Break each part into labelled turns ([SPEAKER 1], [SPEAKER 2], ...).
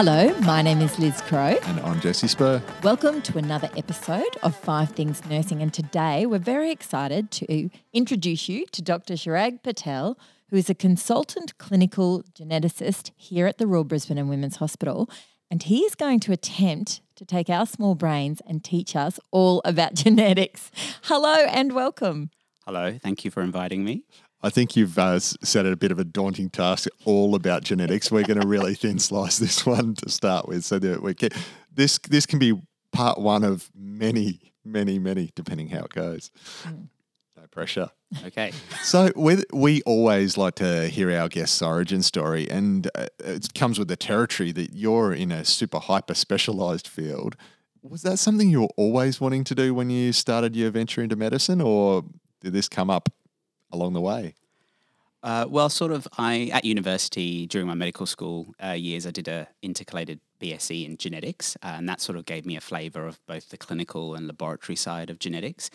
[SPEAKER 1] Hello, my name is Liz Crow.
[SPEAKER 2] And I'm Jesse Spur.
[SPEAKER 1] Welcome to another episode of Five Things Nursing. And today we're very excited to introduce you to Dr. Chirag Patel, who is a consultant clinical geneticist here at the Royal Brisbane and Women's Hospital. And he is going to attempt to take our small brains and teach us all about genetics. Hello and welcome.
[SPEAKER 3] Hello, thank you for inviting me.
[SPEAKER 2] I think you've uh, set it a bit of a daunting task, all about genetics. We're going to really thin slice this one to start with, so that we can, this this can be part one of many, many, many, depending how it goes. Mm. No pressure.
[SPEAKER 3] Okay.
[SPEAKER 2] So we we always like to hear our guest's origin story, and uh, it comes with the territory that you're in a super hyper specialized field. Was that something you were always wanting to do when you started your venture into medicine, or did this come up along the way?
[SPEAKER 3] Uh, well, sort of. I at university during my medical school uh, years, I did a intercalated BSc in genetics, uh, and that sort of gave me a flavour of both the clinical and laboratory side of genetics.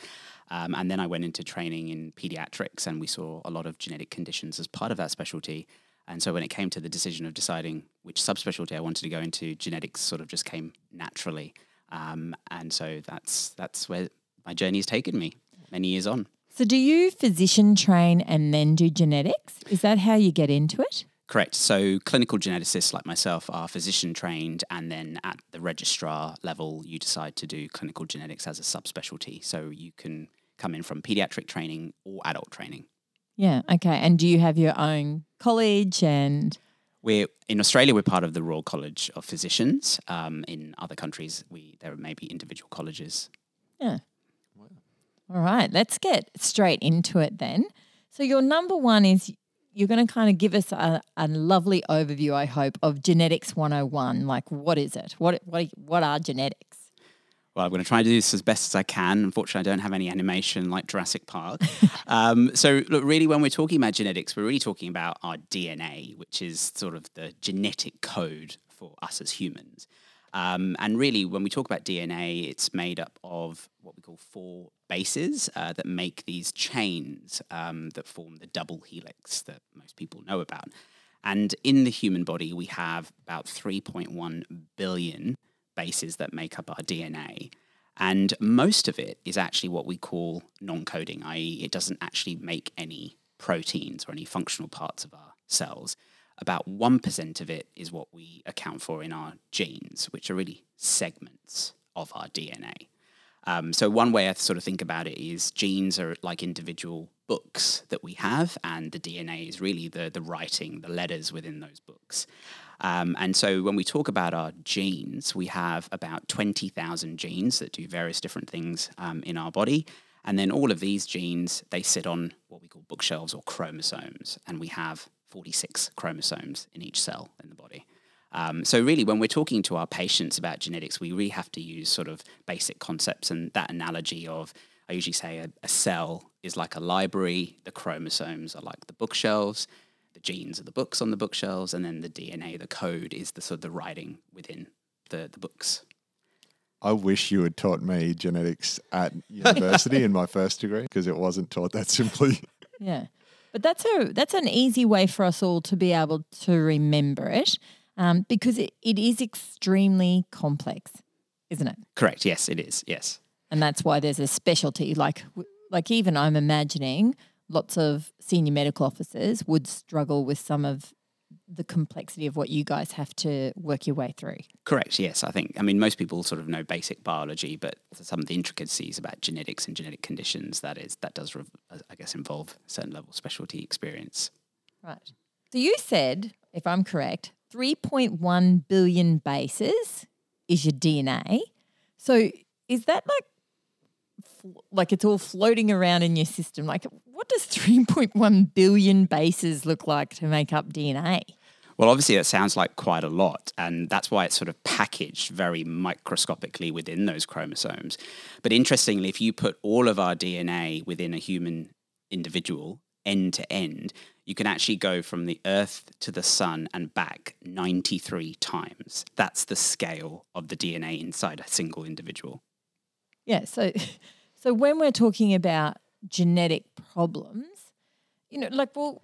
[SPEAKER 3] Um, and then I went into training in pediatrics, and we saw a lot of genetic conditions as part of that specialty. And so when it came to the decision of deciding which subspecialty I wanted to go into, genetics sort of just came naturally. Um, and so that's that's where my journey has taken me many years on.
[SPEAKER 1] So, do you physician train and then do genetics? Is that how you get into it?
[SPEAKER 3] Correct. So, clinical geneticists like myself are physician trained, and then at the registrar level, you decide to do clinical genetics as a subspecialty. So, you can come in from pediatric training or adult training.
[SPEAKER 1] Yeah. Okay. And do you have your own college and?
[SPEAKER 3] We're in Australia. We're part of the Royal College of Physicians. Um, in other countries, we there may be individual colleges.
[SPEAKER 1] Yeah. All right, let's get straight into it then. So, your number one is you're going to kind of give us a, a lovely overview, I hope, of Genetics 101. Like, what is it? What, what, what are genetics?
[SPEAKER 3] Well, I'm going to try to do this as best as I can. Unfortunately, I don't have any animation like Jurassic Park. um, so, look, really, when we're talking about genetics, we're really talking about our DNA, which is sort of the genetic code for us as humans. Um, and really, when we talk about DNA, it's made up of what we call four bases uh, that make these chains um, that form the double helix that most people know about. And in the human body, we have about 3.1 billion bases that make up our DNA. And most of it is actually what we call non coding, i.e., it doesn't actually make any proteins or any functional parts of our cells about 1% of it is what we account for in our genes, which are really segments of our DNA. Um, so, one way I sort of think about it is genes are like individual books that we have, and the DNA is really the, the writing, the letters within those books. Um, and so, when we talk about our genes, we have about 20,000 genes that do various different things um, in our body. And then all of these genes, they sit on what we call bookshelves or chromosomes. And we have 46 chromosomes in each cell in the body. Um, so, really, when we're talking to our patients about genetics, we really have to use sort of basic concepts and that analogy of I usually say a, a cell is like a library, the chromosomes are like the bookshelves, the genes are the books on the bookshelves, and then the DNA, the code, is the sort of the writing within the, the books.
[SPEAKER 2] I wish you had taught me genetics at university in my first degree because it wasn't taught that simply.
[SPEAKER 1] Yeah. But that's a that's an easy way for us all to be able to remember it, um, because it, it is extremely complex, isn't it?
[SPEAKER 3] Correct. Yes, it is. Yes.
[SPEAKER 1] And that's why there's a specialty. Like like even I'm imagining lots of senior medical officers would struggle with some of the complexity of what you guys have to work your way through.
[SPEAKER 3] Correct. Yes, I think. I mean, most people sort of know basic biology, but some of the intricacies about genetics and genetic conditions that is that does, uh, I guess, involve a certain level of specialty experience.
[SPEAKER 1] Right. So you said, if I'm correct, 3.1 billion bases is your DNA. So is that like like it's all floating around in your system? Like what does 3.1 billion bases look like to make up DNA?
[SPEAKER 3] Well, obviously, that sounds like quite a lot, and that's why it's sort of packaged very microscopically within those chromosomes. But interestingly, if you put all of our DNA within a human individual, end to end, you can actually go from the Earth to the Sun and back 93 times. That's the scale of the DNA inside a single individual.
[SPEAKER 1] Yeah, so so when we're talking about genetic problems, you know, like well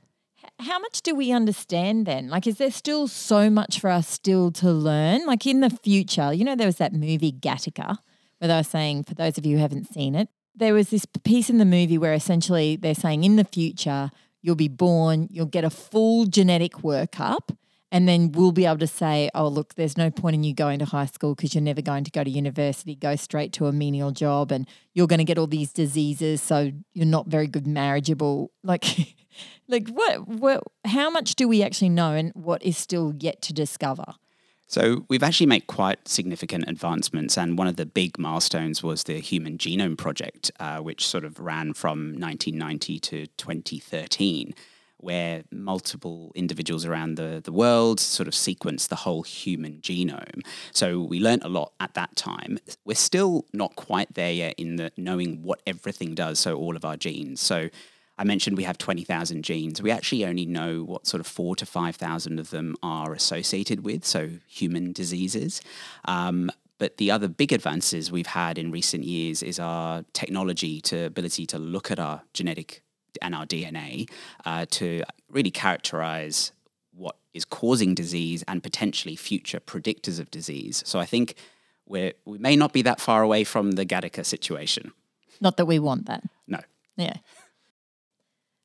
[SPEAKER 1] how much do we understand then? Like is there still so much for us still to learn? Like in the future, you know there was that movie Gattaca where they were saying for those of you who haven't seen it, there was this piece in the movie where essentially they're saying in the future you'll be born, you'll get a full genetic workup, and then we'll be able to say, oh, look, there's no point in you going to high school because you're never going to go to university, go straight to a menial job, and you're going to get all these diseases, so you're not very good marriageable. Like, like what, what, how much do we actually know, and what is still yet to discover?
[SPEAKER 3] So we've actually made quite significant advancements, and one of the big milestones was the Human Genome Project, uh, which sort of ran from 1990 to 2013, where multiple individuals around the, the world sort of sequence the whole human genome. So we learned a lot at that time. We're still not quite there yet in the knowing what everything does, so all of our genes. So I mentioned we have 20,000 genes. We actually only know what sort of four to 5,000 of them are associated with, so human diseases. Um, but the other big advances we've had in recent years is our technology to ability to look at our genetic and our DNA uh, to really characterize what is causing disease and potentially future predictors of disease. So I think we're, we may not be that far away from the Gattaca situation.
[SPEAKER 1] Not that we want that.
[SPEAKER 3] No.
[SPEAKER 1] Yeah.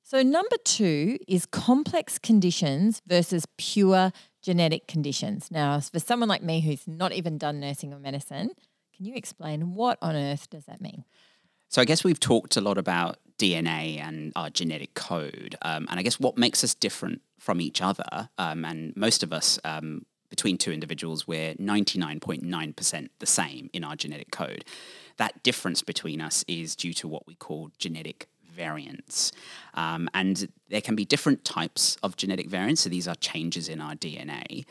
[SPEAKER 1] So, number two is complex conditions versus pure genetic conditions. Now, for someone like me who's not even done nursing or medicine, can you explain what on earth does that mean?
[SPEAKER 3] So I guess we've talked a lot about DNA and our genetic code, um, and I guess what makes us different from each other, um, and most of us. Um, between two individuals, we're 99.9% the same in our genetic code. That difference between us is due to what we call genetic variants. Um, and there can be different types of genetic variants. So these are changes in our DNA.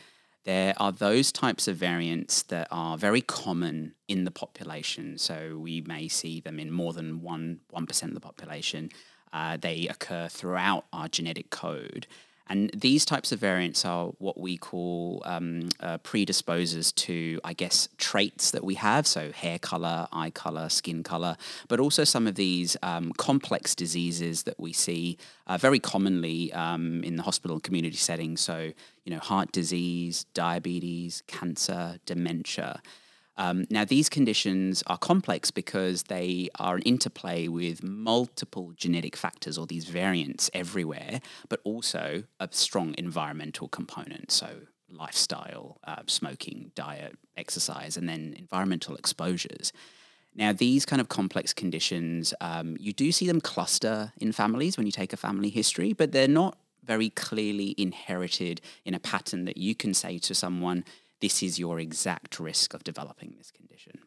[SPEAKER 3] There are those types of variants that are very common in the population. So we may see them in more than one, 1% of the population. Uh, they occur throughout our genetic code. And these types of variants are what we call um, uh, predisposers to, I guess, traits that we have. So, hair color, eye color, skin color, but also some of these um, complex diseases that we see uh, very commonly um, in the hospital and community setting. So, you know, heart disease, diabetes, cancer, dementia. Um, now, these conditions are complex because they are an interplay with multiple genetic factors or these variants everywhere, but also a strong environmental component. So, lifestyle, uh, smoking, diet, exercise, and then environmental exposures. Now, these kind of complex conditions, um, you do see them cluster in families when you take a family history, but they're not very clearly inherited in a pattern that you can say to someone, this is your exact risk of developing this condition.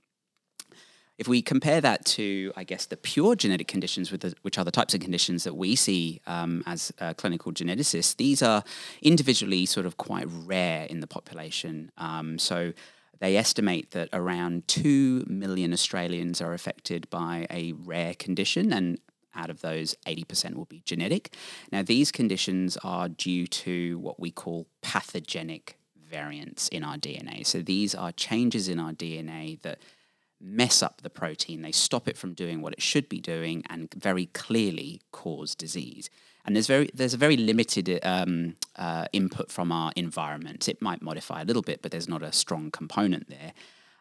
[SPEAKER 3] If we compare that to, I guess, the pure genetic conditions, the, which are the types of conditions that we see um, as uh, clinical geneticists, these are individually sort of quite rare in the population. Um, so they estimate that around 2 million Australians are affected by a rare condition, and out of those, 80% will be genetic. Now, these conditions are due to what we call pathogenic variants in our DNA. So these are changes in our DNA that mess up the protein. They stop it from doing what it should be doing and very clearly cause disease. And there's very there's a very limited um, uh, input from our environment. It might modify a little bit, but there's not a strong component there.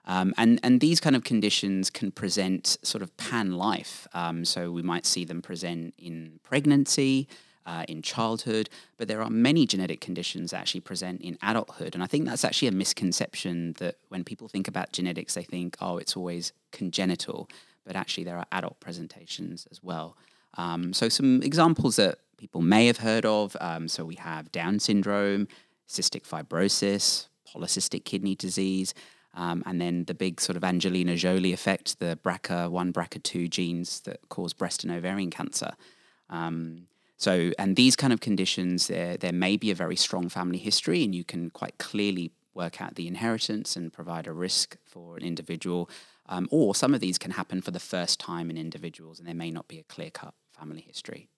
[SPEAKER 3] Um, and and these kind of conditions can present sort of pan life. Um, so we might see them present in pregnancy, uh, in childhood, but there are many genetic conditions that actually present in adulthood. And I think that's actually a misconception that when people think about genetics, they think, oh, it's always congenital, but actually there are adult presentations as well. Um, so some examples that people may have heard of. Um, so we have Down syndrome, cystic fibrosis, polycystic kidney disease. Um, and then the big sort of Angelina Jolie effect, the BRCA1, BRCA2 genes that cause breast and ovarian cancer. Um, so, and these kind of conditions, there, there may be a very strong family history, and you can quite clearly work out the inheritance and provide a risk for an individual. Um, or some of these can happen for the first time in individuals, and there may not be a clear cut family history.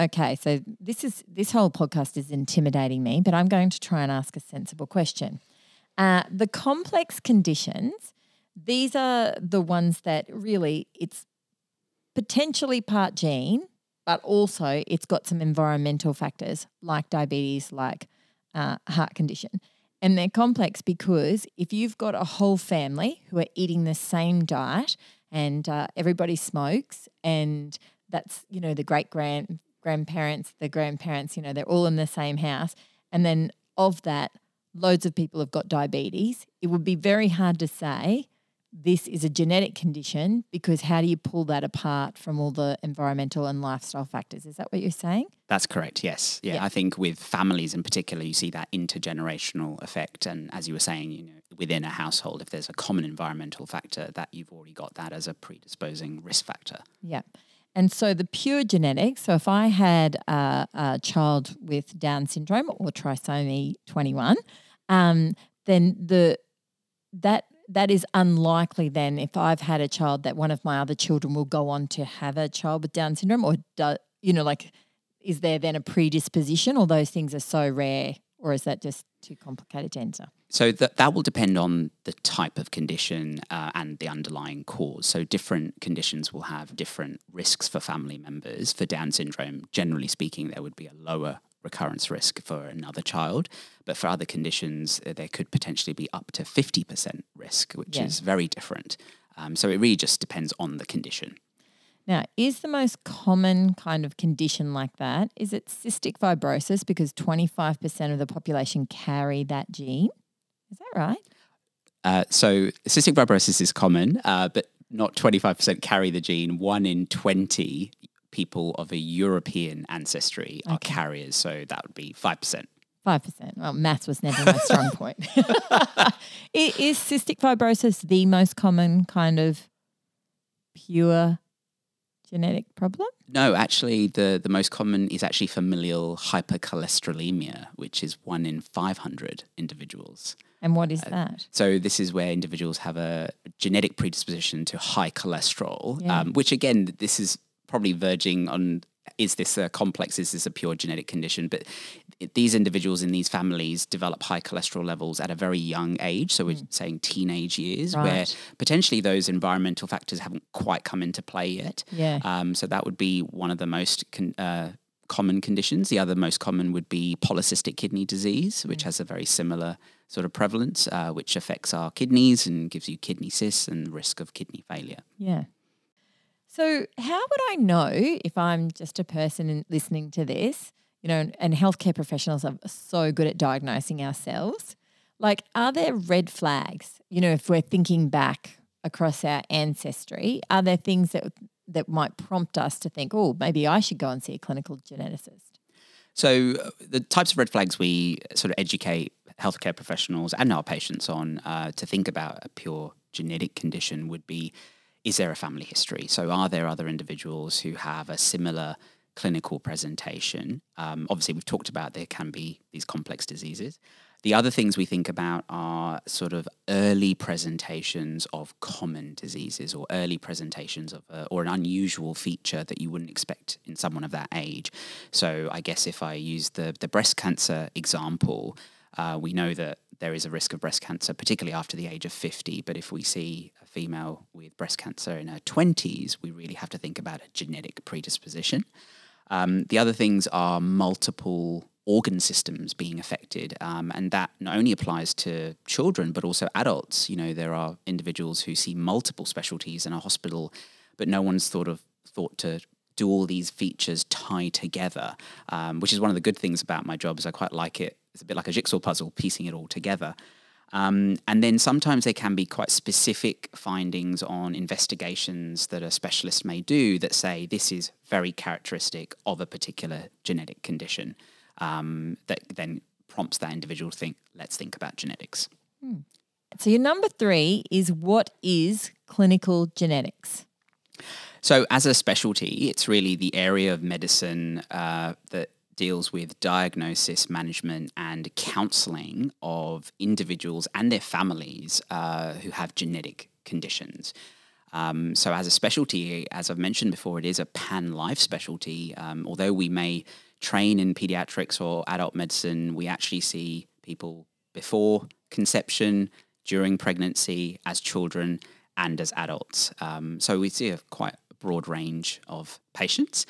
[SPEAKER 1] Okay, so this is this whole podcast is intimidating me, but I'm going to try and ask a sensible question. Uh, the complex conditions, these are the ones that really it's potentially part gene, but also it's got some environmental factors like diabetes, like uh, heart condition. And they're complex because if you've got a whole family who are eating the same diet and uh, everybody smokes and that's, you know, the great grand grandparents, the grandparents, you know, they're all in the same house. And then of that, loads of people have got diabetes. It would be very hard to say this is a genetic condition because how do you pull that apart from all the environmental and lifestyle factors? Is that what you're saying?
[SPEAKER 3] That's correct, yes. Yeah,
[SPEAKER 1] Yeah.
[SPEAKER 3] I think with families in particular, you see that intergenerational effect. And as you were saying, you know, within a household, if there's a common environmental factor, that you've already got that as a predisposing risk factor.
[SPEAKER 1] Yeah. And so the pure genetics, so if I had a, a child with Down syndrome or trisomy 21, um, then the that that is unlikely then if I've had a child that one of my other children will go on to have a child with Down syndrome or do, you know like is there then a predisposition or those things are so rare or is that just too complicated to answer?
[SPEAKER 3] So that that will depend on the type of condition uh, and the underlying cause. So different conditions will have different risks for family members. For Down syndrome, generally speaking, there would be a lower recurrence risk for another child, but for other conditions, uh, there could potentially be up to fifty percent risk, which
[SPEAKER 1] Yeah.
[SPEAKER 3] is very different. Um, so it really just depends on the condition.
[SPEAKER 1] Now, is the most common kind of condition like that, is it cystic fibrosis because 25% of the population carry that gene? Is that right?
[SPEAKER 3] Uh, so cystic fibrosis is common, uh, but not 25% carry the gene. One in 20 people of a European ancestry are carriers. So that would be 5%.
[SPEAKER 1] 5%. Well, maths was never my strong point. Is cystic fibrosis the most common kind of pure genetic problem?
[SPEAKER 3] No, actually, the, the most common is actually familial hypercholesterolemia, which is one in 500 individuals.
[SPEAKER 1] And what is
[SPEAKER 3] Uh,
[SPEAKER 1] that?
[SPEAKER 3] So this is where individuals have a genetic predisposition to high cholesterol,
[SPEAKER 1] Yeah.
[SPEAKER 3] um, which again, this is probably verging on is this a complex? Is this a pure genetic condition? But these individuals in these families develop high cholesterol levels at a very young age. So we're saying teenage years, where
[SPEAKER 1] Hmm.
[SPEAKER 3] Potentially those environmental factors haven't quite come into play yet.
[SPEAKER 1] Yeah.
[SPEAKER 3] Um, so that would be one of the most con- uh, common conditions. The other most common would be polycystic kidney disease, which has a very similar sort of prevalence, uh, which affects our kidneys and gives you kidney cysts and risk of kidney failure.
[SPEAKER 1] Yeah. So, how would I know if I'm just a person listening to this? You know, and healthcare professionals are so good at diagnosing ourselves. Like, are there red flags? You know, if we're thinking back across our ancestry, are there things that that might prompt us to think, oh, maybe I should go and see a clinical geneticist?
[SPEAKER 3] So uh, the types of red flags we sort of educate healthcare professionals and our patients on uh, to think about a pure genetic condition would be: is there a family history? So are there other individuals who have a similar clinical presentation? Um, obviously, we've talked about there can be these complex diseases. The other things we think about are sort of early presentations of common diseases or early presentations of a, or an unusual feature that you wouldn't expect in someone of that age. So I guess if I use the the breast cancer example, uh, we know that there is a risk of breast cancer, particularly after the age of 50. But if we see a female with breast cancer in her 20s, we really have to think about a genetic predisposition. Um, the other things are multiple organ systems being affected, um, and that not only applies to children but also adults. You know, there are individuals who see multiple specialties in a hospital, but no one's thought of thought to do all these features tie together, um, which is one of the good things about my job. Is I quite like it. It's a bit like a jigsaw puzzle, piecing it all together. Um, and then sometimes there can be quite specific findings on investigations that a specialist may do that say this is very characteristic of a particular genetic condition um, that then prompts that individual to think, let's think about genetics.
[SPEAKER 1] So your number three is what is clinical genetics?
[SPEAKER 3] So, as a specialty, it's really the area of medicine uh, that deals with diagnosis, management, and counseling of individuals and their families uh, who have genetic conditions. Um, so, as a specialty, as I've mentioned before, it is a pan life specialty. Um, although we may train in pediatrics or adult medicine, we actually see people before conception, during pregnancy, as children, and as adults. Um, so, we see a quite broad range of patients.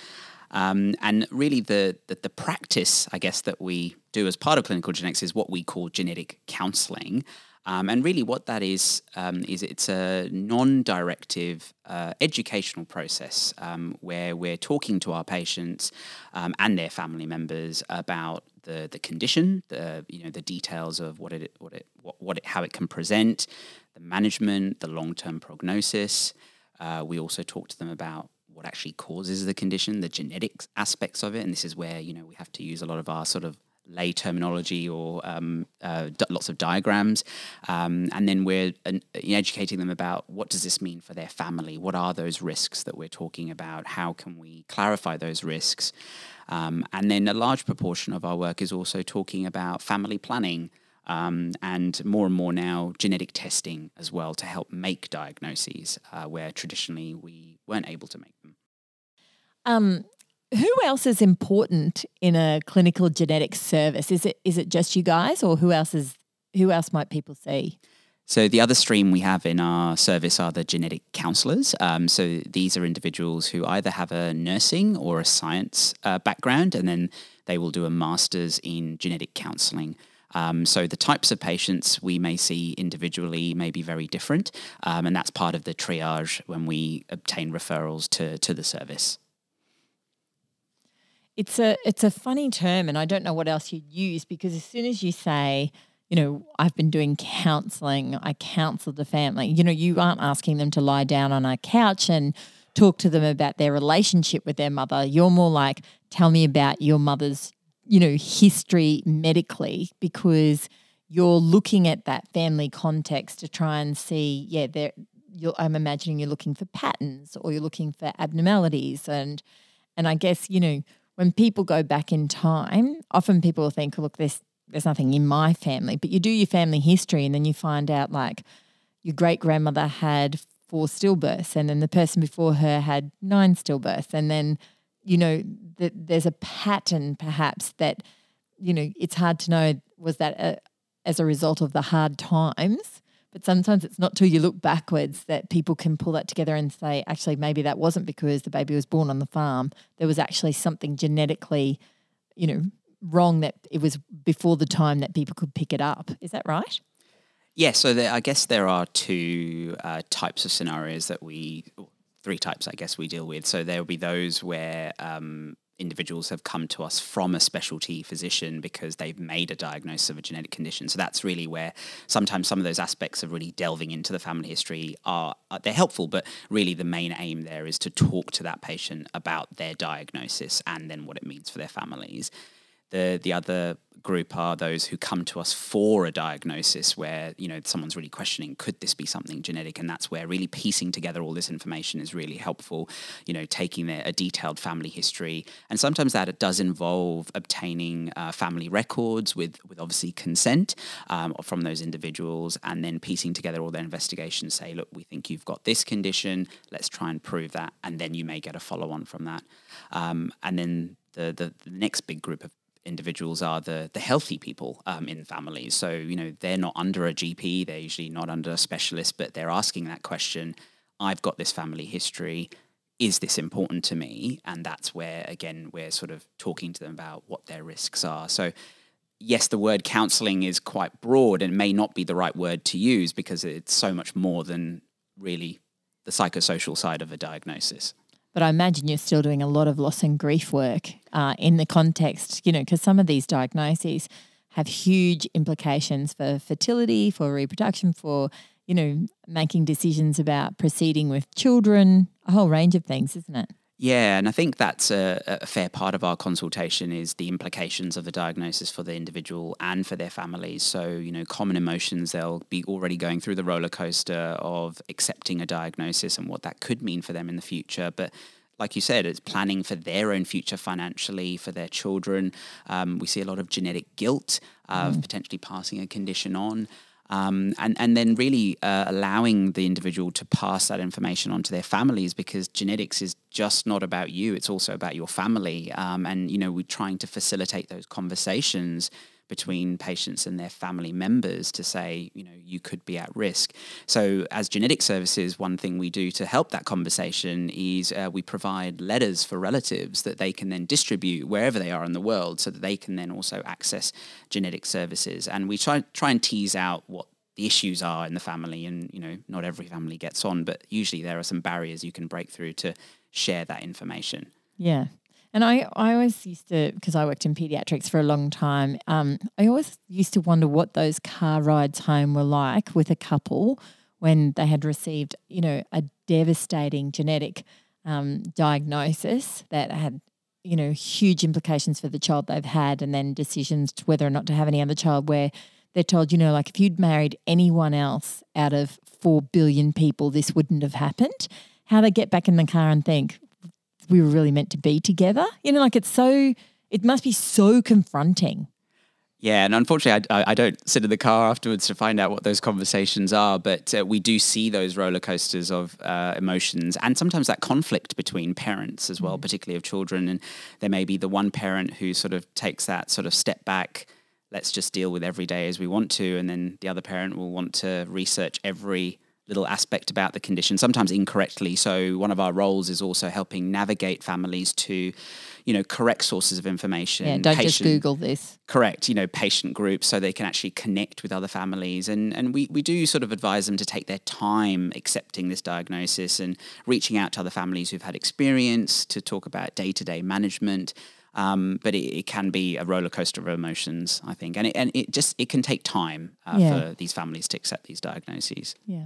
[SPEAKER 3] Um, and really, the, the the practice, I guess, that we do as part of clinical genetics is what we call genetic counselling. Um, and really, what that is um, is it's a non-directive uh, educational process um, where we're talking to our patients um, and their family members about the the condition, the you know the details of what it what it what, what it how it can present, the management, the long-term prognosis. Uh, we also talk to them about what actually causes the condition, the genetic aspects of it, and this is where you know we have to use a lot of our sort of lay terminology or um, uh, d- lots of diagrams, um, and then we're uh, educating them about what does this mean for their family, what are those risks that we're talking about, how can we clarify those risks, um, and then a large proportion of our work is also talking about family planning. Um, and more and more now genetic testing as well to help make diagnoses uh, where traditionally we weren't able to make them.
[SPEAKER 1] Um, who else is important in a clinical genetics service? Is it is it just you guys, or who else is who else might people see?
[SPEAKER 3] So the other stream we have in our service are the genetic counsellors. Um, so these are individuals who either have a nursing or a science uh, background, and then they will do a master's in genetic counselling. Um, so the types of patients we may see individually may be very different, um, and that's part of the triage when we obtain referrals to to the service.
[SPEAKER 1] It's a it's a funny term, and I don't know what else you'd use because as soon as you say, you know, I've been doing counselling, I counsel the family. You know, you aren't asking them to lie down on a couch and talk to them about their relationship with their mother. You're more like, tell me about your mother's, you know, history medically because you're looking at that family context to try and see, yeah, there. I'm imagining you're looking for patterns or you're looking for abnormalities, and and I guess you know when people go back in time, often people think, look, there's there's nothing in my family, but you do your family history, and then you find out like your great grandmother had four stillbirths, and then the person before her had nine stillbirths, and then you know that there's a pattern perhaps that you know it's hard to know was that a, as a result of the hard times? But sometimes it's not till you look backwards that people can pull that together and say actually maybe that wasn't because the baby was born on the farm. There was actually something genetically you know wrong that it was before the time that people could pick it up. Is that right?
[SPEAKER 3] Yeah, so there, I guess there are two uh, types of scenarios that we, three types, I guess, we deal with. So there will be those where um, individuals have come to us from a specialty physician because they've made a diagnosis of a genetic condition. So that's really where sometimes some of those aspects of really delving into the family history are, they're helpful, but really the main aim there is to talk to that patient about their diagnosis and then what it means for their families. The the other group are those who come to us for a diagnosis where you know someone's really questioning could this be something genetic? And that's where really piecing together all this information is really helpful you know taking a detailed family history. And sometimes that does involve obtaining uh, family records with with obviously consent um, from those individuals and then piecing together all their investigations say look we think you've got this condition. Let's try and prove that and then you may get a follow on from that. Um, and then the, the the next big group of individuals are the the healthy people um, in families. So you know they're not under a GP, they're usually not under a specialist, but they're asking that question. I've got this family history. Is this important to me? And that's where again we're sort of talking to them about what their risks are. So yes, the word counselling is quite broad and may not be the right word to use because it's so much more than really the psychosocial side of a diagnosis.
[SPEAKER 1] But I imagine you're still doing a lot of loss and grief work uh, in the context, you know, because some of these diagnoses have huge implications for fertility, for reproduction, for you know making decisions about proceeding with children, a whole range of things, isn't it?
[SPEAKER 3] Yeah, and I think that's a, a, fair part of our consultation is the implications of the diagnosis for the individual and for their families. So, you know, common emotions, they'll be already going through the roller coaster of accepting a diagnosis and what that could mean for them in the future. But like you said, it's planning for their own future financially, for their children. Um, we see a lot of genetic guilt of mm. potentially passing a condition on. Um, and and then really uh, allowing the individual to pass that information on to their families because genetics is just not about you; it's also about your family. Um, and you know, we're trying to facilitate those conversations between patients and their family members to say, you know, you could be at risk. So, as genetic services, one thing we do to help that conversation is uh, we provide letters for relatives that they can then distribute wherever they are in the world so that they can then also access genetic services. And we try, try and tease out what the issues are in the family and you know not every family gets on but usually there are some barriers you can break through to share that information
[SPEAKER 1] yeah and I, I always used to, because I worked in pediatrics for a long time, um, I always used to wonder what those car rides home were like with a couple when they had received, you know, a devastating genetic um, diagnosis that had, you know, huge implications for the child they've had, and then decisions to whether or not to have any other child where they're told, you know, like if you'd married anyone else out of 4 billion people, this wouldn't have happened. How they get back in the car and think, we were really meant to be together. You know, like it's so, it must be so confronting.
[SPEAKER 3] Yeah, and unfortunately, I, I don't sit in the car afterwards to find out what those conversations are. But uh, we do see those roller coasters of uh, emotions, and sometimes that conflict between parents as well, mm. particularly of children. And there may be the one parent who sort of takes that sort of step back. Let's just deal with every day as we want to, and then the other parent will want to research every little aspect about the condition, sometimes incorrectly. So one of our roles is also helping navigate families to, you know, correct sources of information.
[SPEAKER 1] Yeah, don't patient, just Google this.
[SPEAKER 3] Correct, you know, patient groups so they can actually connect with other families. And and we, we do sort of advise them to take their time accepting this diagnosis and reaching out to other families who've had experience to talk about day-to-day management. Um, but it, it, can be a roller coaster of emotions, I think, and it, and it just it can take time uh, yeah. for these families to accept these diagnoses.
[SPEAKER 1] Yeah.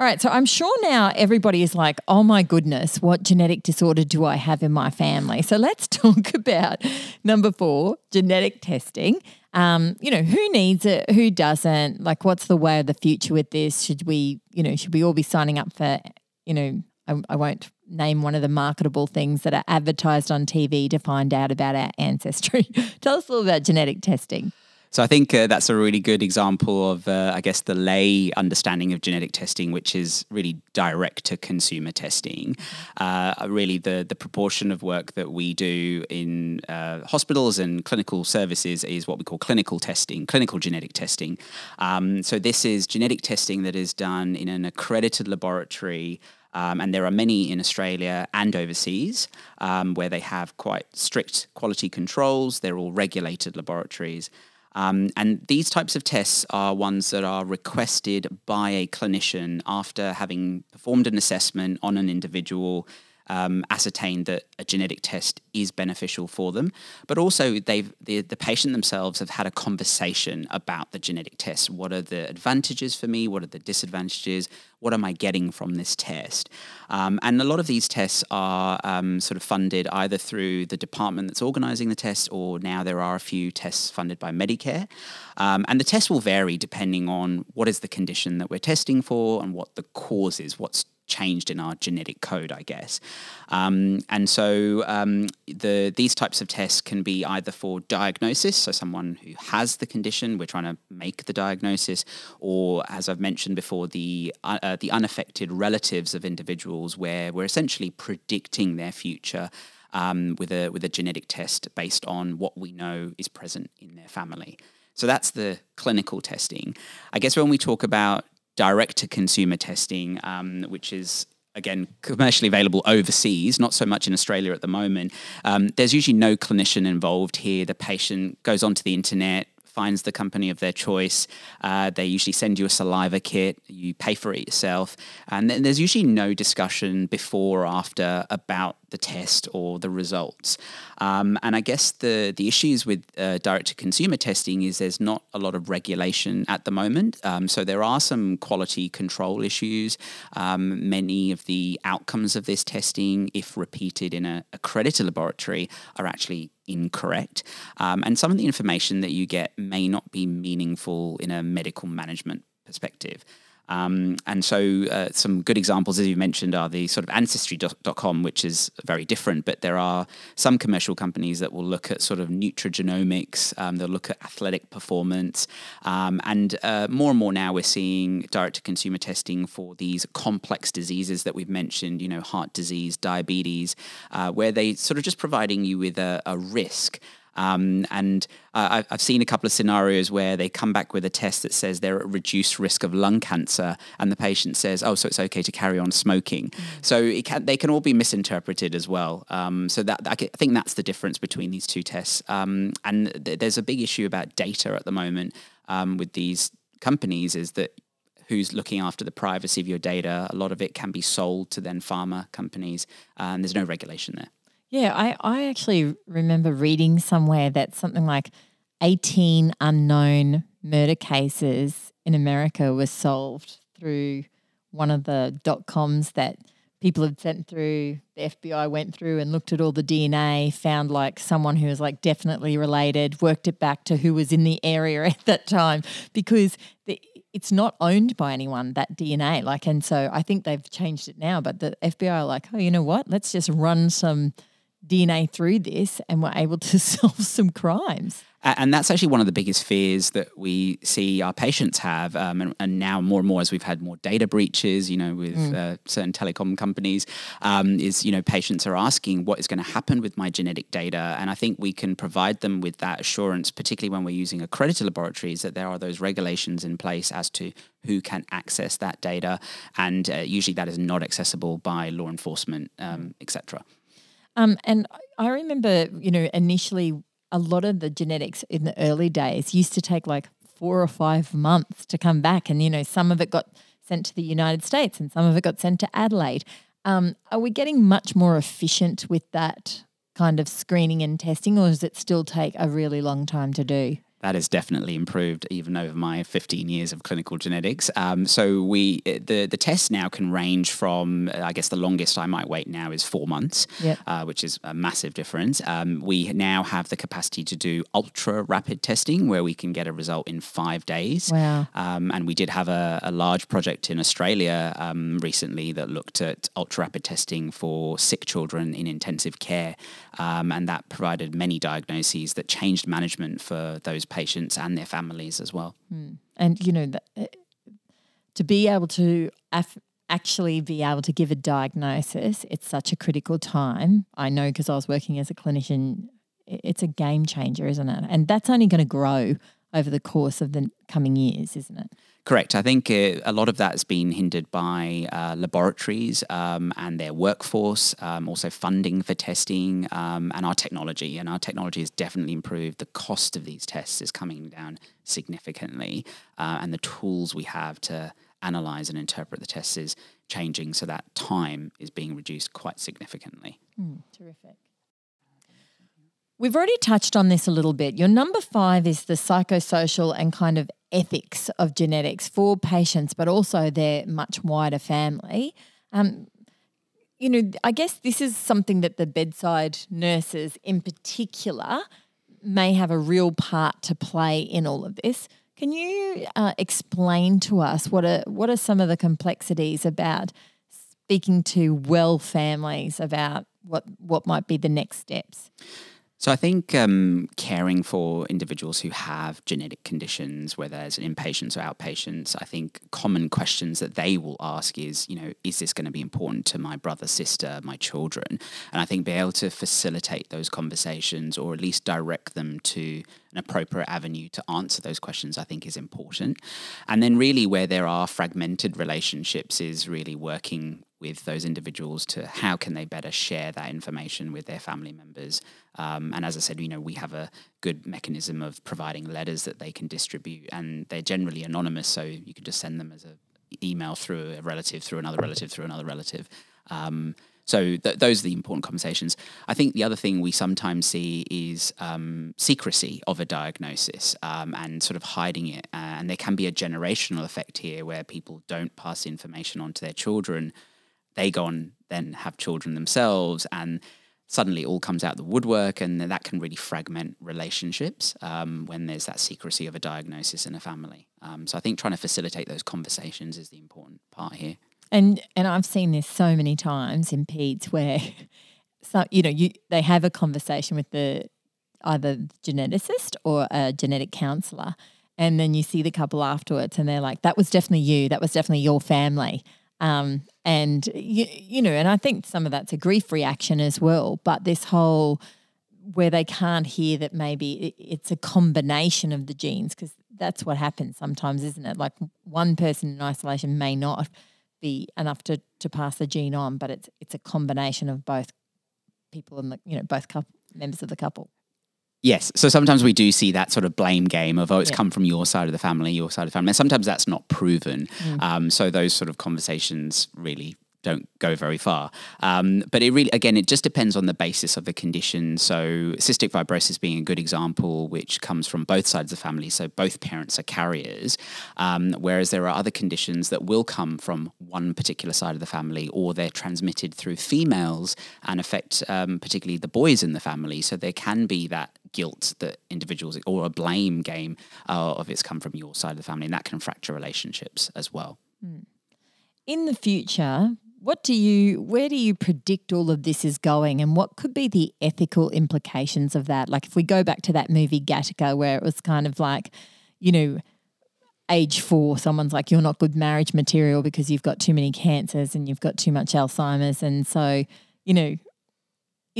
[SPEAKER 1] All right, so I'm sure now everybody is like, oh my goodness, what genetic disorder do I have in my family? So let's talk about number four genetic testing. Um, you know, who needs it? Who doesn't? Like, what's the way of the future with this? Should we, you know, should we all be signing up for, you know, I, I won't name one of the marketable things that are advertised on TV to find out about our ancestry. Tell us a little about genetic testing.
[SPEAKER 3] So I think uh, that's a really good example of, uh, I guess, the lay understanding of genetic testing, which is really direct to consumer testing. Uh, really, the the proportion of work that we do in uh, hospitals and clinical services is what we call clinical testing, clinical genetic testing. Um, so this is genetic testing that is done in an accredited laboratory. Um, and there are many in Australia and overseas um, where they have quite strict quality controls. They're all regulated laboratories. Um, and these types of tests are ones that are requested by a clinician after having performed an assessment on an individual um, ascertained that a genetic test is beneficial for them, but also they've the, the patient themselves have had a conversation about the genetic test. What are the advantages for me? What are the disadvantages? What am I getting from this test? Um, and a lot of these tests are um, sort of funded either through the department that's organising the test, or now there are a few tests funded by Medicare. Um, and the test will vary depending on what is the condition that we're testing for and what the cause is, what's changed in our genetic code, I guess. Um, and so um, the these types of tests can be either for diagnosis, so someone who has the condition, we're trying to make the diagnosis, or as I've mentioned before, the uh, uh the unaffected relatives of individuals, where we're essentially predicting their future. Um, with a with a genetic test based on what we know is present in their family. So that's the clinical testing. I guess when we talk about direct to consumer testing, um, which is again commercially available overseas, not so much in Australia at the moment. Um, there's usually no clinician involved here. The patient goes onto the internet, finds the company of their choice. Uh, they usually send you a saliva kit. You pay for it yourself, and then there's usually no discussion before or after about the test or the results. Um, and I guess the the issues with uh, direct to consumer testing is there's not a lot of regulation at the moment. Um, so there are some quality control issues. Um, many of the outcomes of this testing, if repeated in a accredited laboratory, are actually incorrect. Um, and some of the information that you get may not be meaningful in a medical management perspective. Um, and so, uh, some good examples, as you mentioned, are the sort of ancestry.com, which is very different. But there are some commercial companies that will look at sort of nutrigenomics, um, they'll look at athletic performance. Um, and uh, more and more now, we're seeing direct to consumer testing for these complex diseases that we've mentioned, you know, heart disease, diabetes, uh, where they sort of just providing you with a, a risk. Um, and uh, I've seen a couple of scenarios where they come back with a test that says they're at reduced risk of lung cancer, and the patient says, "Oh, so it's okay to carry on smoking." Mm. So can, they can all be misinterpreted as well. Um, so that I think that's the difference between these two tests. Um, and th- there's a big issue about data at the moment um, with these companies. Is that who's looking after the privacy of your data? A lot of it can be sold to then pharma companies, and there's no regulation there.
[SPEAKER 1] Yeah, I, I actually remember reading somewhere that something like 18 unknown murder cases in America were solved through one of the dot coms that people had sent through. The FBI went through and looked at all the DNA, found like someone who was like definitely related, worked it back to who was in the area at that time because the, it's not owned by anyone that DNA. Like, and so I think they've changed it now, but the FBI are like, oh, you know what? Let's just run some DNA through this and we're able to solve some crimes.
[SPEAKER 3] And that's actually one of the biggest fears that we see our patients have. Um, and, and, now more and more as we've had more data breaches, you know, with mm. uh, certain telecom companies, um, is, you know, patients are asking what is going to happen with my genetic data. And I think we can provide them with that assurance, particularly when we're using accredited laboratories, that there are those regulations in place as to who can access that data. And uh, usually that is not accessible by law enforcement, um, etc.
[SPEAKER 1] Um, and I remember, you know, initially a lot of the genetics in the early days used to take like four or five months to come back. And, you know, some of it got sent to the United States and some of it got sent to Adelaide. Um, are we getting much more efficient with that kind of screening and testing, or does it still take a really long time to do?
[SPEAKER 3] That has definitely improved even over my 15 years of clinical genetics. Um, so we the the tests now can range from uh, I guess the longest I might wait now is four months, yep. uh, which is a massive difference. Um, we now have the capacity to do ultra rapid testing where we can get a result in five days.
[SPEAKER 1] Wow!
[SPEAKER 3] Um, and we did have a, a large project in Australia um, recently that looked at ultra rapid testing for sick children in intensive care, um, and that provided many diagnoses that changed management for those patients and their families as well.
[SPEAKER 1] Mm. And, you know, the, uh, to be able to af- actually be able to give a diagnosis, it's such a critical time. I know because I was working as a clinician, it's a game changer, isn't it? And that's only going to grow over the course of the coming years, isn't it?
[SPEAKER 3] Correct. I think uh, a lot of that has been hindered by uh, laboratories um, and their workforce, um, also funding for testing, um, and our technology. And our technology has definitely improved. The cost of these tests is coming down significantly, uh, and the tools we have to analyze and interpret the tests is changing, so that time is being reduced quite significantly.
[SPEAKER 1] Mm, terrific. We've already touched on this a little bit. Your number five is the psychosocial and kind of ethics of genetics for patients, but also their much wider family. Um, you know, I guess this is something that the bedside nurses in particular may have a real part to play in all of this. Can you uh, explain to us what are what are some of the complexities about speaking to well families about what what might be the next steps?
[SPEAKER 3] So I think um, caring for individuals who have genetic conditions, whether it's inpatients or outpatients, I think common questions that they will ask is, you know, is this going to be important to my brother, sister, my children? And I think be able to facilitate those conversations or at least direct them to an appropriate avenue to answer those questions, I think is important. And then really where there are fragmented relationships is really working with those individuals to how can they better share that information with their family members. Um, and as I said, you know, we have a good mechanism of providing letters that they can distribute, and they're generally anonymous, so you can just send them as a email through a relative, through another relative, through another relative. Um, So th- those are the important conversations. I think the other thing we sometimes see is um, secrecy of a diagnosis um, and sort of hiding it. Uh, and there can be a generational effect here where people don't pass information on to their children. They go on then have children themselves and suddenly it all comes out the woodwork and that can really fragment relationships um, when there's that secrecy of a diagnosis in a family. Um, so I think trying to facilitate those conversations is the important part here.
[SPEAKER 1] And and I've seen this so many times in peds where so you know you they have a conversation with the either the geneticist or a genetic counselor and then you see the couple afterwards and they're like that was definitely you that was definitely your family um, and you, you know and i think some of that's a grief reaction as well but this whole where they can't hear that maybe it's a combination of the genes because that's what happens sometimes isn't it? Like one person in isolation may not be enough to, to pass the gene on but it's it's a combination of both people and the you know both couple, members of the couple
[SPEAKER 3] Yes. So sometimes we do see that sort of blame game of, oh, it's
[SPEAKER 1] Yeah.
[SPEAKER 3] come from your side of the family, your side of the family. And sometimes that's not proven.
[SPEAKER 1] Mm.
[SPEAKER 3] Um, so those sort of conversations really don't go very far. Um, but it really, again, it just depends on the basis of the condition. So cystic fibrosis being a good example, which comes from both sides of the family. So both parents are carriers. Um, whereas there are other conditions that will come from one particular side of the family or they're transmitted through females and affect um, particularly the boys in the family. So there can be that guilt that individuals or a blame game uh, of it's come from your side of the family and that can fracture relationships as well.
[SPEAKER 1] in the future what do you where do you predict all of this is going and what could be the ethical implications of that? Like if we go back to that movie gattaca where it was kind of like you know age four someone's like you're not good marriage material because you've got too many cancers and you've got too much alzheimer's. And so you know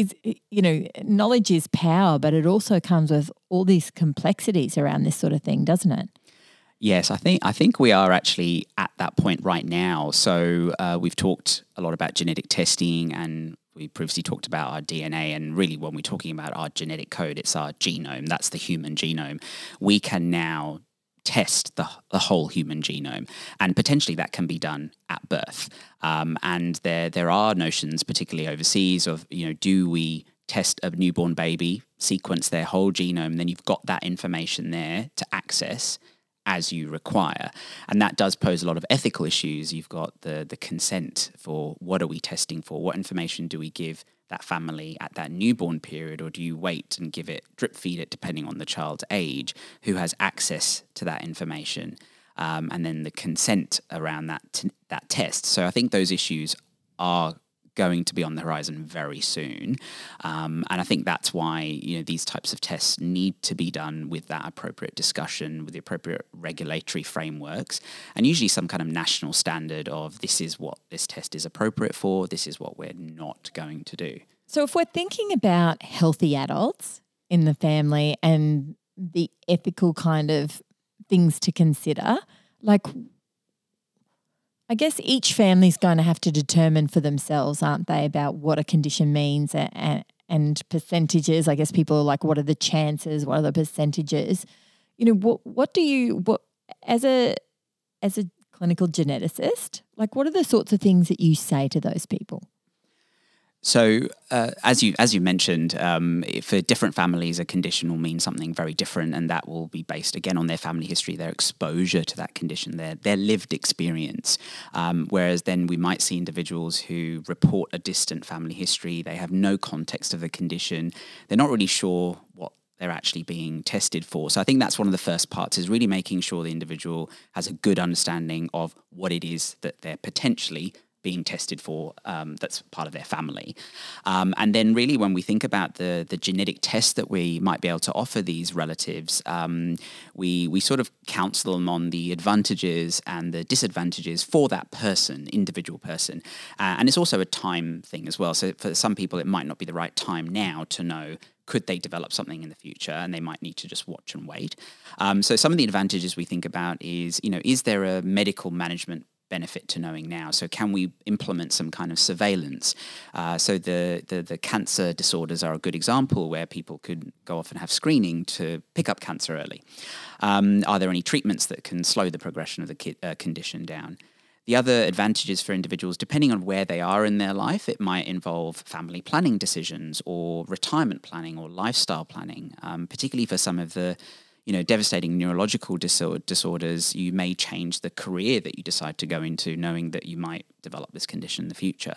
[SPEAKER 1] is you know knowledge is power but it also comes with all these complexities around this sort of thing doesn't it
[SPEAKER 3] Yes, I think I think we are actually at that point right now. So uh, we've talked a lot about genetic testing, and we previously talked about our DNA. And really, when we're talking about our genetic code, it's our genome. That's the human genome. We can now test the, the whole human genome, and potentially that can be done at birth. Um, and there there are notions, particularly overseas, of you know, do we test a newborn baby, sequence their whole genome, then you've got that information there to access as you require. And that does pose a lot of ethical issues. You've got the the consent for what are we testing for? What information do we give that family at that newborn period, or do you wait and give it drip feed it depending on the child's age, who has access to that information? Um, and then the consent around that t- that test. So I think those issues are going to be on the horizon very soon, um, and I think that's why you know these types of tests need to be done with that appropriate discussion, with the appropriate regulatory frameworks, and usually some kind of national standard of this is what this test is appropriate for, this is what we're not going to do.
[SPEAKER 1] So, if we're thinking about healthy adults in the family and the ethical kind of things to consider, like I guess each family's going to have to determine for themselves, aren't they, about what a condition means and, and percentages. I guess people are like, what are the chances? What are the percentages? You know, what what do you what as a as a clinical geneticist, like what are the sorts of things that you say to those people?
[SPEAKER 3] So, uh, as you as you mentioned, um, for different families, a condition will mean something very different, and that will be based again on their family history, their exposure to that condition, their their lived experience. Um, whereas then we might see individuals who report a distant family history, they have no context of the condition, they're not really sure what they're actually being tested for. So I think that's one of the first parts is really making sure the individual has a good understanding of what it is that they're potentially being tested for um, that's part of their family. Um, and then really when we think about the the genetic tests that we might be able to offer these relatives, um, we we sort of counsel them on the advantages and the disadvantages for that person, individual person. Uh, and it's also a time thing as well. So for some people it might not be the right time now to know could they develop something in the future and they might need to just watch and wait um, so some of the advantages we think about is you know is there a medical management benefit to knowing now. So can we implement some kind of surveillance? Uh, so the, the the cancer disorders are a good example where people could go off and have screening to pick up cancer early. Um, are there any treatments that can slow the progression of the ki- uh, condition down? The other advantages for individuals, depending on where they are in their life, it might involve family planning decisions or retirement planning or lifestyle planning, um, particularly for some of the you know, devastating neurological disorders, you may change the career that you decide to go into, knowing that you might develop this condition in the future.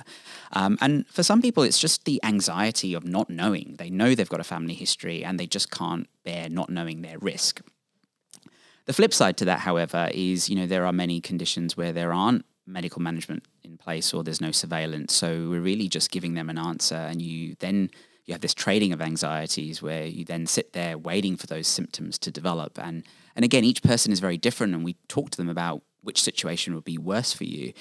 [SPEAKER 3] Um, and for some people, it's just the anxiety of not knowing. They know they've got a family history and they just can't bear not knowing their risk. The flip side to that, however, is you know there are many conditions where there aren't medical management in place or there's no surveillance. So we're really just giving them an answer, and you then you have this trading of anxieties where you then sit there waiting for those symptoms to develop. And and again, each person is very different, and we talk to them about which situation would be worse for you.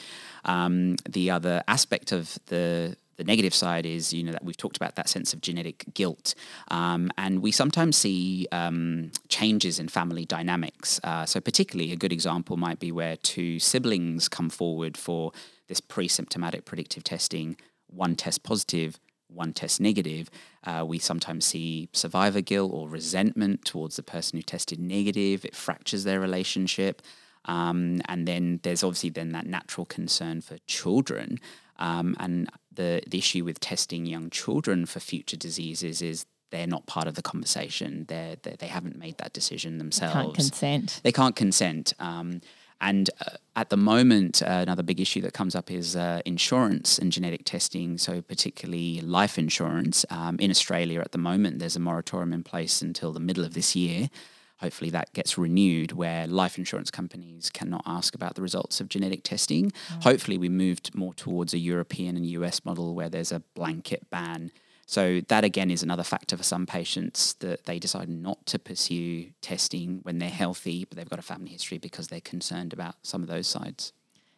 [SPEAKER 3] Um, the other aspect of the the negative side is, you know, that we've talked about that sense of genetic guilt, um, and we sometimes see um, changes in family dynamics. Uh, so, particularly, a good example might be where two siblings come forward for this pre-symptomatic predictive testing, one test positive, one test negative, uh, we sometimes see survivor guilt or resentment towards the person who tested negative. It fractures their relationship. Um, and then there's obviously then that natural concern for children. Um, and the, the issue with testing young children for future diseases is they're not part of the conversation. They're, they're, they have not made that decision themselves. They
[SPEAKER 1] can't consent.
[SPEAKER 3] They can't consent. Um, and uh, at the moment, uh, another big issue that comes up is uh, insurance and genetic testing. So, particularly life insurance. Um, in Australia at the moment, there's a moratorium in place until the middle of this year. Hopefully, that gets renewed where life insurance companies cannot ask about the results of genetic testing. Mm. Hopefully, we moved more towards a European and US model where there's a blanket ban so that again is another factor for some patients that they decide not to pursue testing when they're healthy, but they've got a family history because they're concerned about some of those sides.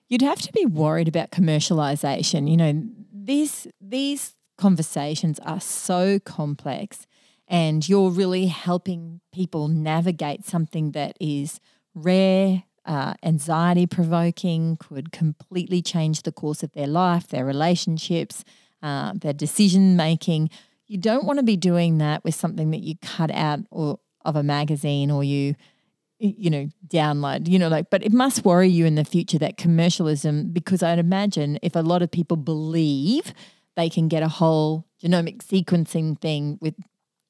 [SPEAKER 1] You'd have to be worried about commercialization. You know, these these conversations are so complex and you're really helping people navigate something that is rare, uh, anxiety provoking, could completely change the course of their life, their relationships, uh, their decision making. You don't want to be doing that with something that you cut out or of a magazine or you you know download you know like but it must worry you in the future that commercialism because i'd imagine if a lot of people believe they can get a whole genomic sequencing thing with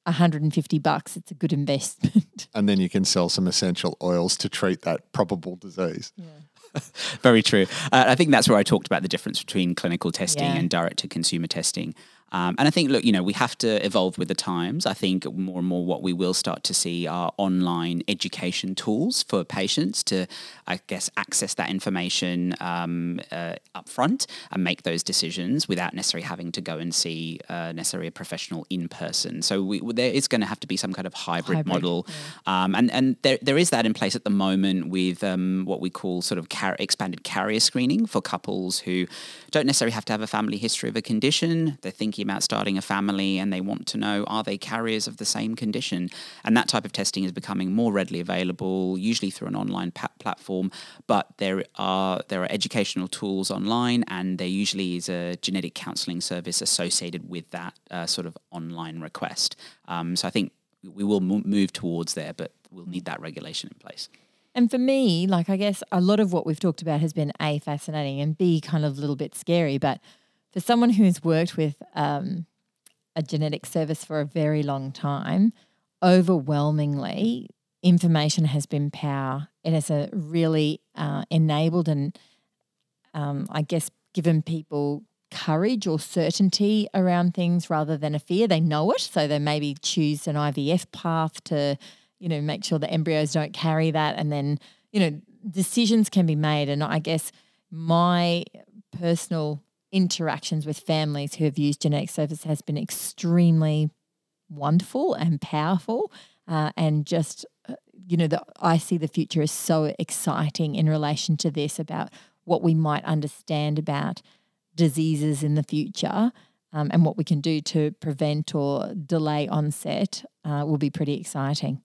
[SPEAKER 1] 150 bucks it's a good investment
[SPEAKER 2] and then you can sell some essential oils to treat that probable disease yeah.
[SPEAKER 3] Very true. Uh, I think that's where I talked about the difference between clinical testing yeah. and direct to consumer testing. Um, and I think, look, you know, we have to evolve with the times. I think more and more what we will start to see are online education tools for patients to, I guess, access that information um, uh, upfront and make those decisions without necessarily having to go and see uh, necessarily a professional in person. So we, there is going to have to be some kind of hybrid, hybrid model, yeah. um, and and there there is that in place at the moment with um, what we call sort of car- expanded carrier screening for couples who don't necessarily have to have a family history of a condition. They're thinking about starting a family and they want to know are they carriers of the same condition? And that type of testing is becoming more readily available, usually through an online pa- platform. But there are there are educational tools online, and there usually is a genetic counselling service associated with that uh, sort of online request. Um, so I think we will move towards there, but we'll need that regulation in place.
[SPEAKER 1] And for me, like I guess a lot of what we've talked about has been a fascinating and b kind of a little bit scary, but for someone who's worked with um, a genetic service for a very long time, overwhelmingly, information has been power. It has a really uh, enabled and, um, I guess, given people courage or certainty around things rather than a fear. They know it, so they maybe choose an IVF path to, you know, make sure the embryos don't carry that, and then you know decisions can be made. And I guess my personal interactions with families who have used genetic service has been extremely wonderful and powerful. Uh, and just, uh, you know, the, I see the future as so exciting in relation to this about what we might understand about diseases in the future um, and what we can do to prevent or delay onset uh, will be pretty exciting.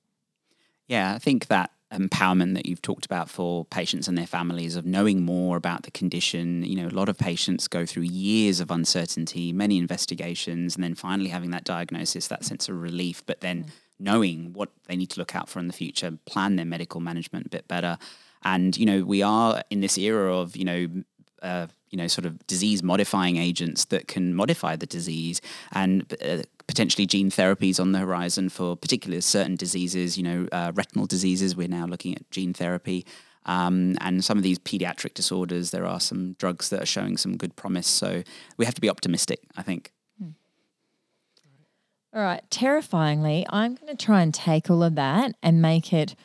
[SPEAKER 3] Yeah, I think that empowerment that you've talked about for patients and their families of knowing more about the condition. You know, a lot of patients go through years of uncertainty, many investigations, and then finally having that diagnosis, that sense of relief, but then mm. knowing what they need to look out for in the future, plan their medical management a bit better. And you know, we are in this era of you know. Uh, you know, sort of disease modifying agents that can modify the disease, and uh, potentially gene therapies on the horizon for particularly certain diseases. You know, uh, retinal diseases. We're now looking at gene therapy. Um, and some of these pediatric disorders, there are some drugs that are showing some good promise. So we have to be optimistic, I think.
[SPEAKER 1] All right. Terrifyingly, I'm going to try and take all of that and make it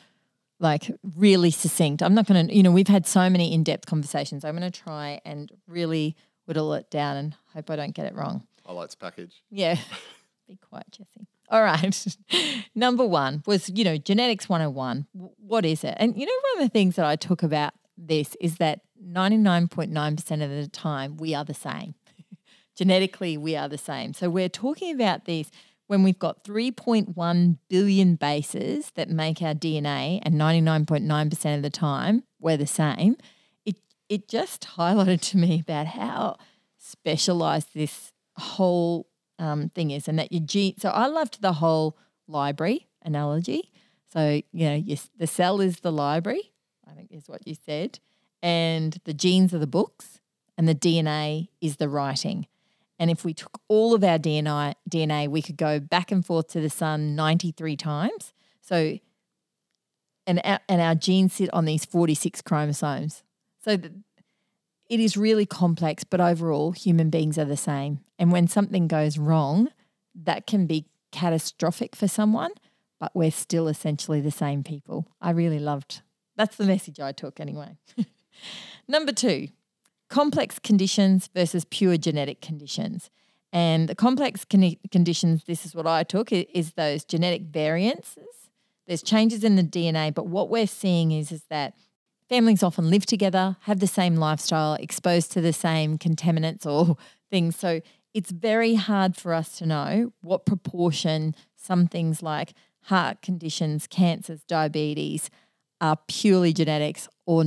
[SPEAKER 1] like really succinct. I'm not going to, you know, we've had so many in depth conversations. I'm going to try and really whittle it down and hope I don't get it wrong.
[SPEAKER 2] I like Highlights package.
[SPEAKER 1] Yeah. Be quiet, Jesse. All right. Number one was, you know, genetics 101. What is it? And, you know, one of the things that I took about this is that 99.9% of the time we are the same. Genetically, we are the same. So we're talking about these when we've got 3.1 billion bases that make our DNA and 99.9% of the time we're the same, it, it just highlighted to me about how specialized this whole um, thing is and that your gene. So I loved the whole library analogy. So, you know, your, the cell is the library, I think is what you said, and the genes are the books, and the DNA is the writing. And if we took all of our DNA, DNA, we could go back and forth to the sun 93 times. So, and our, and our genes sit on these 46 chromosomes. So the, it is really complex, but overall, human beings are the same. And when something goes wrong, that can be catastrophic for someone, but we're still essentially the same people. I really loved that's the message I took anyway. Number two, complex conditions versus pure genetic conditions. And the complex con- conditions, this is what I took, is those genetic variances. There's changes in the DNA, but what we're seeing is, is that families often live together, have the same lifestyle, exposed to the same contaminants or things. So it's very hard for us to know what proportion some things like heart conditions, cancers, diabetes are purely genetics or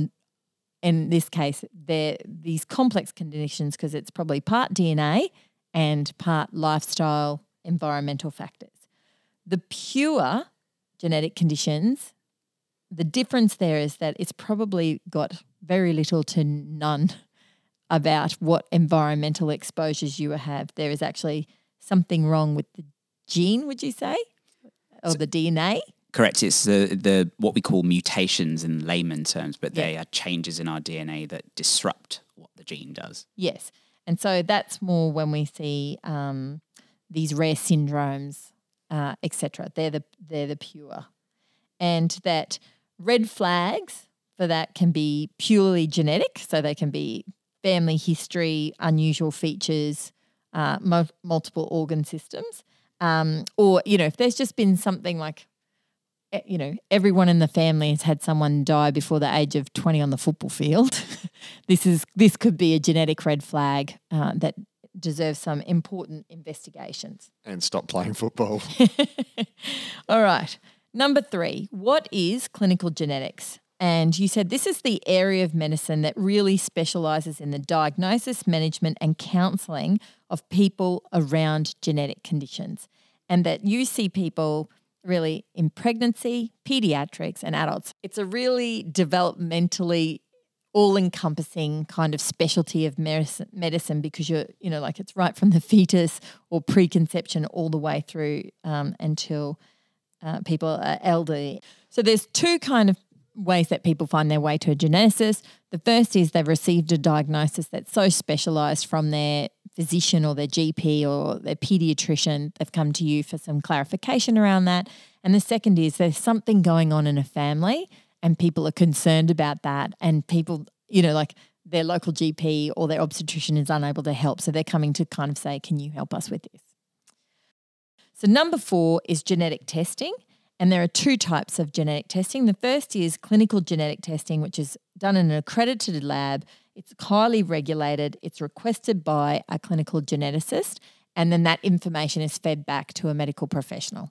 [SPEAKER 1] in this case, they're these complex conditions because it's probably part DNA and part lifestyle, environmental factors. The pure genetic conditions, the difference there is that it's probably got very little to none about what environmental exposures you have. There is actually something wrong with the gene, would you say? Or the DNA?
[SPEAKER 3] Correct. It's the the what we call mutations in layman terms, but they yeah. are changes in our DNA that disrupt what the gene does.
[SPEAKER 1] Yes, and so that's more when we see um, these rare syndromes, uh, etc. They're the they're the pure, and that red flags for that can be purely genetic, so they can be family history, unusual features, uh, mo- multiple organ systems, um, or you know if there's just been something like you know, everyone in the family has had someone die before the age of 20 on the football field. this is this could be a genetic red flag uh, that deserves some important investigations.
[SPEAKER 2] And stop playing football.
[SPEAKER 1] All right. Number three, what is clinical genetics? And you said this is the area of medicine that really specializes in the diagnosis, management, and counseling of people around genetic conditions. And that you see people really in pregnancy, pediatrics, and adults. It's a really developmentally all encompassing kind of specialty of medicine because you're, you know, like it's right from the fetus or preconception all the way through um, until uh, people are elderly. So there's two kind of ways that people find their way to a geneticist. The first is they've received a diagnosis that's so specialized from their physician or their GP or their pediatrician, they've come to you for some clarification around that. And the second is there's something going on in a family and people are concerned about that. And people, you know, like their local GP or their obstetrician is unable to help. So they're coming to kind of say, can you help us with this? So, number four is genetic testing. And there are two types of genetic testing. The first is clinical genetic testing, which is done in an accredited lab it's highly regulated, it's requested by a clinical geneticist, and then that information is fed back to a medical professional.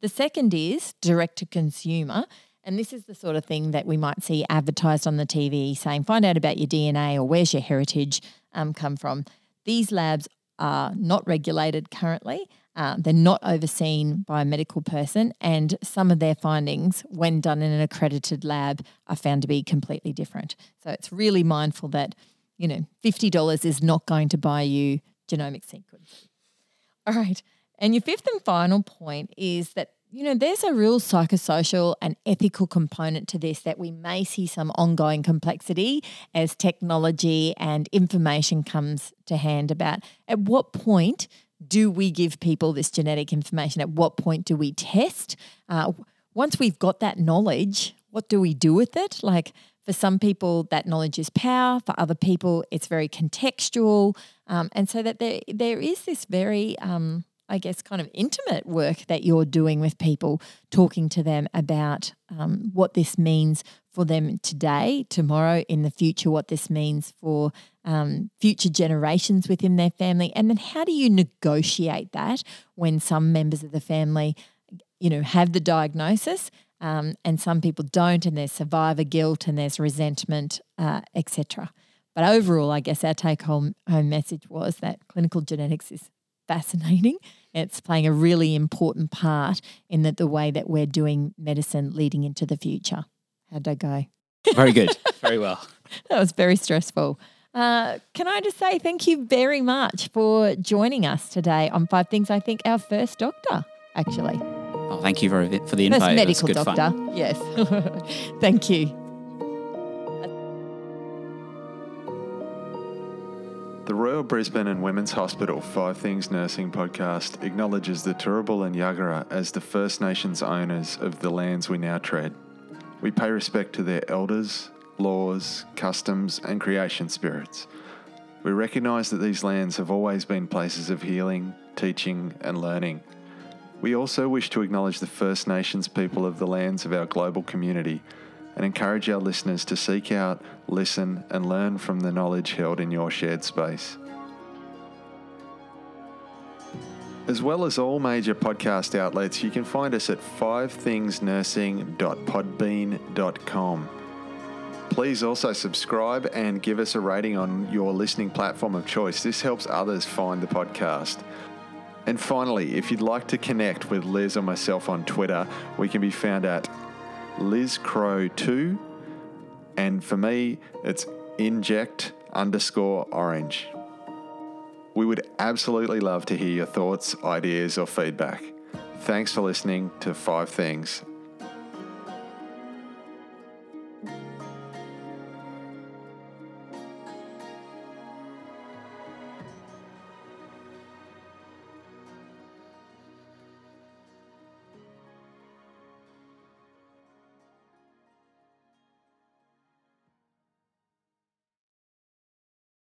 [SPEAKER 1] The second is direct to consumer. And this is the sort of thing that we might see advertised on the TV saying, find out about your DNA or where's your heritage um, come from. These labs are not regulated currently, Uh, they're not overseen by a medical person, and some of their findings, when done in an accredited lab, are found to be completely different. So it's really mindful that, you know, $50 is not going to buy you genomic sequencing. All right. And your fifth and final point is that you know, there's a real psychosocial and ethical component to this that we may see some ongoing complexity as technology and information comes to hand about at what point do we give people this genetic information? At what point do we test? Uh, once we've got that knowledge, what do we do with it? Like for some people, that knowledge is power. For other people, it's very contextual, um, and so that there there is this very um, I guess, kind of intimate work that you're doing with people, talking to them about um, what this means for them today, tomorrow, in the future, what this means for um, future generations within their family. And then how do you negotiate that when some members of the family, you know, have the diagnosis um, and some people don't, and there's survivor guilt and there's resentment, uh, etc. But overall, I guess our take home, home message was that clinical genetics is fascinating. It's playing a really important part in the, the way that we're doing medicine leading into the future. How'd I go?
[SPEAKER 3] Very good. very well.
[SPEAKER 1] That was very stressful. Uh, can I just say thank you very much for joining us today on Five Things I Think Our First Doctor, actually.
[SPEAKER 3] Oh, thank you for, for the invite.
[SPEAKER 1] First medical
[SPEAKER 3] good
[SPEAKER 1] doctor.
[SPEAKER 3] Fun.
[SPEAKER 1] Yes. thank you.
[SPEAKER 2] The Royal Brisbane and Women's Hospital Five Things Nursing podcast acknowledges the Turrbal and Yagara as the First Nations owners of the lands we now tread. We pay respect to their elders, laws, customs, and creation spirits. We recognise that these lands have always been places of healing, teaching, and learning. We also wish to acknowledge the First Nations people of the lands of our global community and encourage our listeners to seek out, listen, and learn from the knowledge held in your shared space. As well as all major podcast outlets, you can find us at fivethingsnursing.podbean.com. Please also subscribe and give us a rating on your listening platform of choice. This helps others find the podcast. And finally, if you'd like to connect with Liz or myself on Twitter, we can be found at Liz Crow 2. And for me, it's inject underscore orange. We would absolutely love to hear your thoughts, ideas, or feedback. Thanks for listening to Five Things